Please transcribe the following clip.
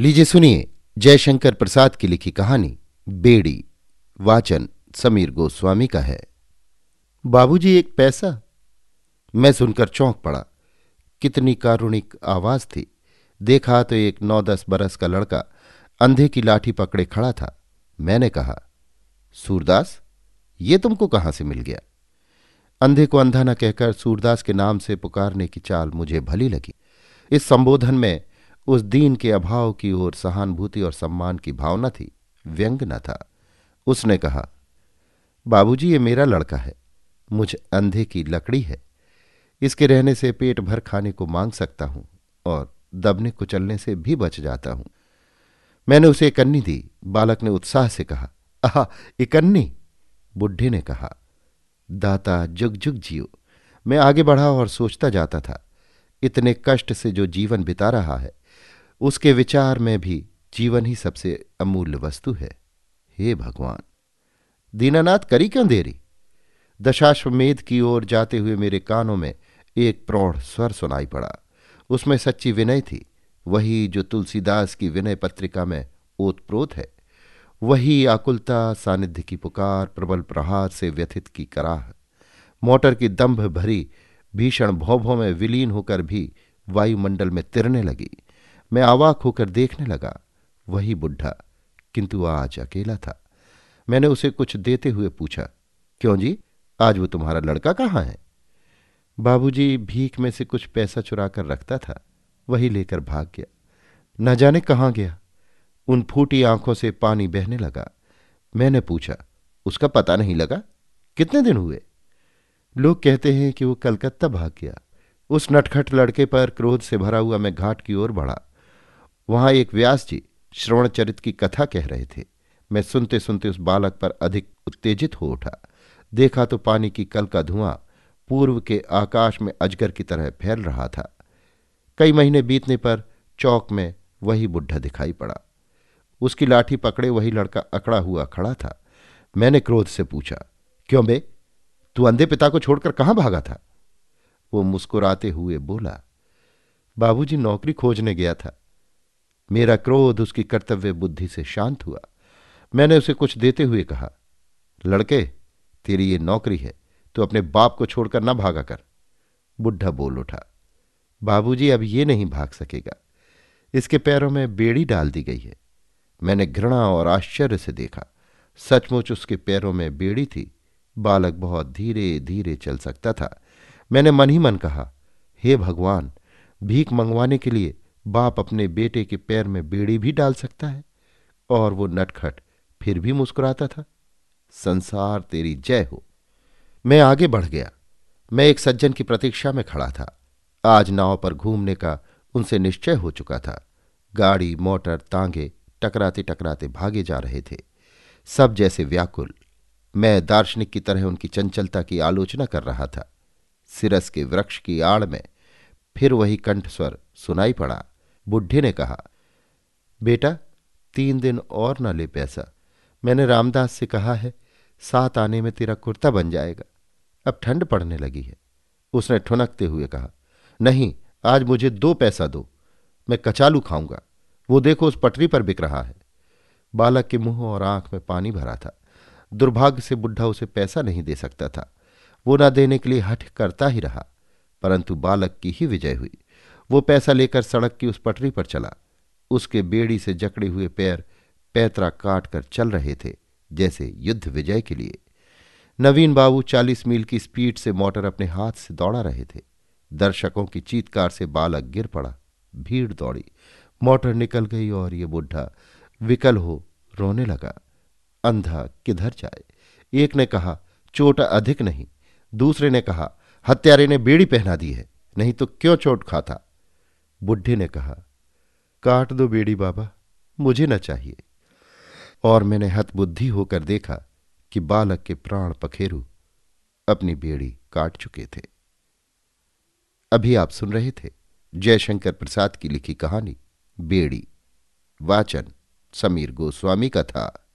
लीजिए सुनिए जयशंकर प्रसाद की लिखी कहानी, बेड़ी, वाचन, समीर गोस्वामी का है। बाबूजी, एक पैसा? मैं सुनकर चौंक पड़ा। कितनी कारुणिक आवाज़ थी। देखा तो एक नौ दस बरस का लड़का अंधे की लाठी पकड़े खड़ा था। मैंने कहा, सूरदास, ये तुमको कहाँ से मिल गया? अंधे को अंधा न कहकर सूरदास के नाम से पुकारने की चाल मुझे भली लगी। इस संबोधन में उस दीन के अभाव की ओर सहानुभूति और सम्मान की भावना थी, व्यंग न था। उसने कहा, बाबूजी, ये मेरा लड़का है, मुझ अंधे की लकड़ी है। इसके रहने से पेट भर खाने को मांग सकता हूँ और दबने कुचलने से भी बच जाता हूँ। मैंने उसे इकन्नी दी, बालक ने उत्साह से कहा, आह इकन्नी बुढ़े ने कहा, दाता, जुग जुग जियो। मैं आगे बढ़ा और सोचता जाता था। इतने कष्ट से जो जीवन बिता रहा है उसके विचार में भी जीवन ही सबसे अमूल्य वस्तु है। हे भगवान, दीनानाथ करी क्यों देरी? दशाश्वमेध की ओर जाते हुए मेरे कानों में एक प्रौढ़ स्वर सुनाई पड़ा। उसमें सच्ची विनय थी। वही जो तुलसीदास की विनय पत्रिका में ओतप्रोत है, वही आकुलता सानिध्य की पुकार, प्रबल प्रहार से व्यथित की कराह। मोटर की दंभ भरी भीषण भौभों में विलीन होकर भी वायुमंडल में तिरने लगी। मैं आवाक होकर देखने लगा। वही बुढ़ा, किंतु आज अकेला था। मैंने उसे कुछ देते हुए पूछा, क्यों जी? आज वो तुम्हारा लड़का कहाँ है? बाबूजी भीख में से कुछ पैसा चुरा कर रखता था, वही लेकर भाग गया। न जाने कहाँ गया। उन फूटी आँखों से पानी बहने लगा। मैंने पूछा, उसका पता नहीं लगा? कितने दिन हुए? लोग कहते हैं कि वो कलकत्ता भाग गया। उस नटखट लड़के पर क्रोध से भरा हुआ मैं घाट की ओर बढ़ा। वहाँ एक व्यास जी श्रवण चरित की कथा कह रहे थे। मैं सुनते सुनते उस बालक पर अधिक उत्तेजित हो उठा। देखा तो पानी की कल का धुआँ पूर्व के आकाश में अजगर की तरह फैल रहा था। कई महीने बीतने पर चौक में वही बुढ़ा दिखाई पड़ा। उसकी लाठी पकड़े वही लड़का अकड़ा हुआ खड़ा था। मैंने क्रोध से पूछा, क्यों बे? तू अंधे पिता को छोड़कर कहाँ भागा था? वो मुस्कुराते हुए बोला, बाबूजी नौकरी खोजने गया था। मेरा क्रोध उसकी कर्तव्य बुद्धि से शांत हुआ। मैंने उसे कुछ देते हुए कहा, लड़के, तेरी ये नौकरी है तो अपने बाप को छोड़कर ना भागा कर। बुढ़ा बोल उठा, बाबूजी, अब ये नहीं भाग सकेगा। इसके पैरों में बेड़ी डाल दी गई है। मैंने घृणा और आश्चर्य से देखा, सचमुच उसके पैरों में बेड़ी थी। बालक बहुत धीरे धीरे चल सकता था। मैंने मन ही मन कहा, हे भगवान, भीख मंगवाने के लिए बाप अपने बेटे के पैर में बेड़ी भी डाल सकता है, और वो नटखट फिर भी मुस्कुराता था। संसार तेरी जय हो। मैं आगे बढ़ गया। मैं एक सज्जन की प्रतीक्षा में खड़ा था। आज नाव पर घूमने का उनसे निश्चय हो चुका था। गाड़ी, मोटर, तांगे टकराते टकराते भागे जा रहे थे। सब जैसे व्याकुल। मैं दार्शनिक की तरह उनकी चंचलता की आलोचना कर रहा था। सिरस के वृक्ष की आड़ में फिर वही कंठस्वर सुनाई पड़ा। बुढ़े ने कहा, बेटा, तीन दिन और न ले पैसा। मैंने रामदास से कहा है साथ आने में तेरा कुर्ता बन जाएगा। अब ठंड पड़ने लगी है। उसने ठुनकते हुए कहा, नहीं, आज मुझे दो पैसा दो। मैं कचालू खाऊँगा। वो देखो उस पटरी पर बिक रहा है। बालक के मुँह और आँख में पानी भरा था। दुर्भाग्य से बुढ़ा उसे पैसा नहीं दे सकता था। वो न देने के लिए हठ करता ही रहा, परंतु बालक की ही विजय हुई। वो पैसा लेकर सड़क की उस पटरी पर चला। उसके बेड़ी से जकड़े हुए पैर पैतरा काट कर चल रहे थे, जैसे युद्ध विजय के लिए। नवीन बाबू चालीस मील की स्पीड से मोटर अपने हाथ से दौड़ा रहे थे। दर्शकों की चीतकार से बालक गिर पड़ा, भीड़ दौड़ी। मोटर निकल गई और ये बुढ़ा विकल हो रोने लगा। अंधा किधर जाए? एक ने कहा, चोट अधिक नहीं। दूसरे ने कहा, हत्यारे ने बेड़ी पहना दी है, नहीं तो क्यों चोट खाता? बुढ़े ने कहा, काट दो बेड़ी बाबा, मुझे न चाहिए। और मैंने हतबुद्धि होकर देखा कि बालक के प्राण पखेरु अपनी बेड़ी काट चुके थे। अभी आप सुन रहे थे जयशंकर प्रसाद की लिखी कहानी, बेड़ी, वाचन, समीर गोस्वामी का था।